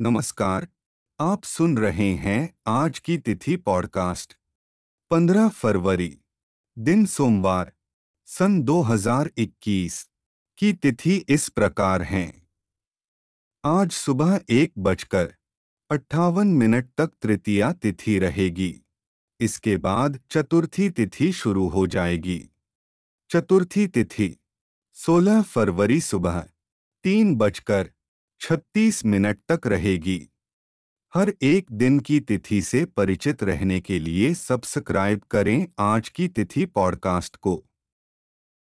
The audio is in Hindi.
नमस्कार, आप सुन रहे हैं आज की तिथि पॉडकास्ट। 15 फरवरी, दिन सोमवार, सन 2021 की तिथि इस प्रकार है। आज सुबह एक बजकर अट्ठावन मिनट तक तृतीया तिथि रहेगी। इसके बाद चतुर्थी तिथि शुरू हो जाएगी। चतुर्थी तिथि 16 फरवरी सुबह, तीन बजकर छत्तीस मिनट तक रहेगी। हर एक दिन की तिथि से परिचित रहने के लिए सब्सक्राइब करें आज की तिथि पॉडकास्ट को।